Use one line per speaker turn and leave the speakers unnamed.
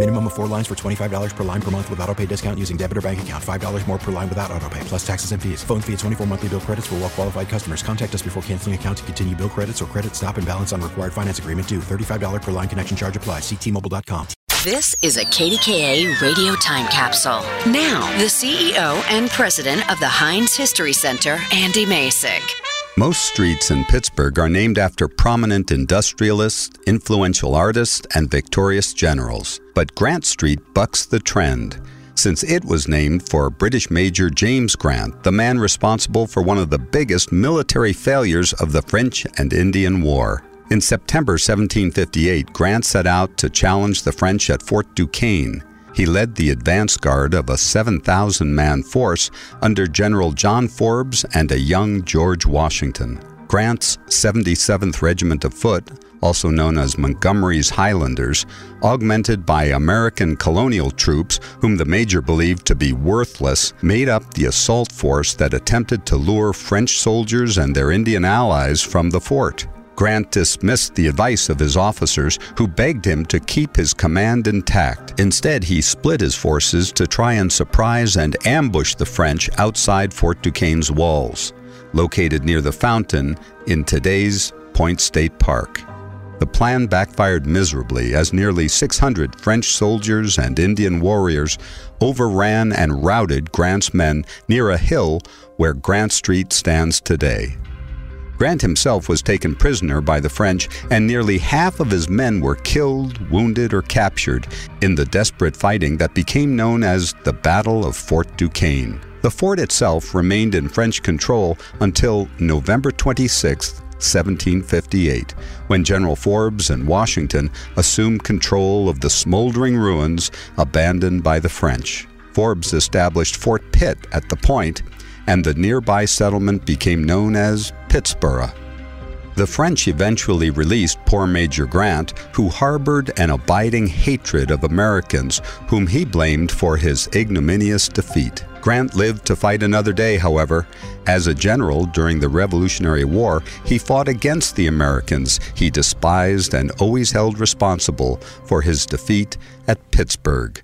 Minimum of four lines for $25 per line per month with auto pay discount using debit or bank account. $5 more per line without auto pay, plus taxes and fees. Phone fee at 24 monthly bill credits for well qualified customers. Contact us before canceling account to continue bill credits or credit stop and balance on required finance agreement due. $35 per line connection charge applies. Ctmobile.com.
This is a KDKA radio time capsule. Now, the CEO and president of the Heinz History Center, Andy Masich.
Most streets in Pittsburgh are named after prominent industrialists, influential artists, and victorious generals. But Grant Street bucks the trend, since it was named for British Major James Grant, the man responsible for one of the biggest military failures of the French and Indian War. In September 1758, Grant set out to challenge the French at Fort Duquesne. He led the advance guard of a 7,000 man force under General John Forbes and a young George Washington. Grant's 77th Regiment of Foot, also known as Montgomery's Highlanders, augmented by American colonial troops whom the major believed to be worthless, made up the assault force that attempted to lure French soldiers and their Indian allies from the fort. Grant dismissed the advice of his officers, who begged him to keep his command intact. Instead, he split his forces to try and surprise and ambush the French outside Fort Duquesne's walls, located near the fountain in today's Point State Park. The plan backfired miserably as nearly 600 French soldiers and Indian warriors overran and routed Grant's men near a hill where Grant Street stands today. Grant himself was taken prisoner by the French, and nearly half of his men were killed, wounded, or captured in the desperate fighting that became known as the Battle of Fort Duquesne. The fort itself remained in French control until November 26, 1758, when General Forbes and Washington assumed control of the smoldering ruins abandoned by the French. Forbes established Fort Pitt at the point and the nearby settlement became known as Pittsburgh. The French eventually released poor Major Grant, who harbored an abiding hatred of Americans, whom he blamed for his ignominious defeat. Grant lived to fight another day, however. As a general during the Revolutionary War, he fought against the Americans he despised and always held responsible for his defeat at Pittsburgh.